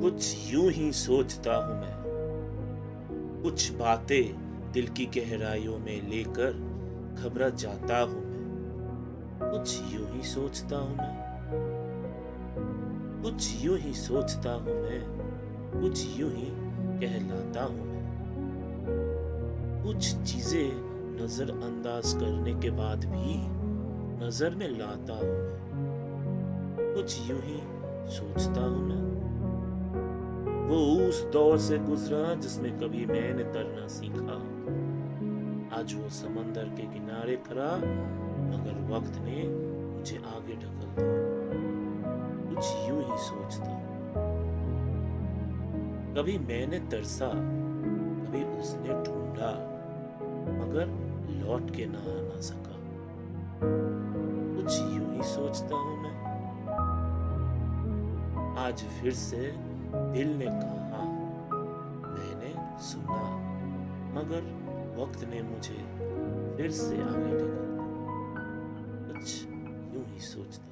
कुछ यूँ ही सोचता हूँ मैं। कुछ बातें दिल की गहराइयों में लेकर घबरा जाता हूँ मैं। कुछ यूँ ही सोचता हूँ मैं। कुछ यूँ ही सोचता हूँ मैं। कुछ यूँ ही कहलाता हूँ मैं। कुछ चीज़ें नजरअंदाज करने के बाद भी नज़र में लाता हूँ मैं। कुछ यूँ ही सोचता हूँ मैं। वो उस दौर से गुजरा जिसमें कभी मैंने तरना सीखा। आज वो समंदर के किनारे खड़ा, मगर वक्त ने मुझे आगे ढकल दिया। कुछ यूँ ही सोचता। कभी मैंने तरसा, कभी उसने ढूंढा, मगर लौट के ना आना सका। कुछ यूँ ही सोचता हूँ मैं। आज फिर से दिल ने कहा, मैंने सुना, मगर वक्त ने मुझे फिर से आगे ढका कुछ यूँ ही सोचता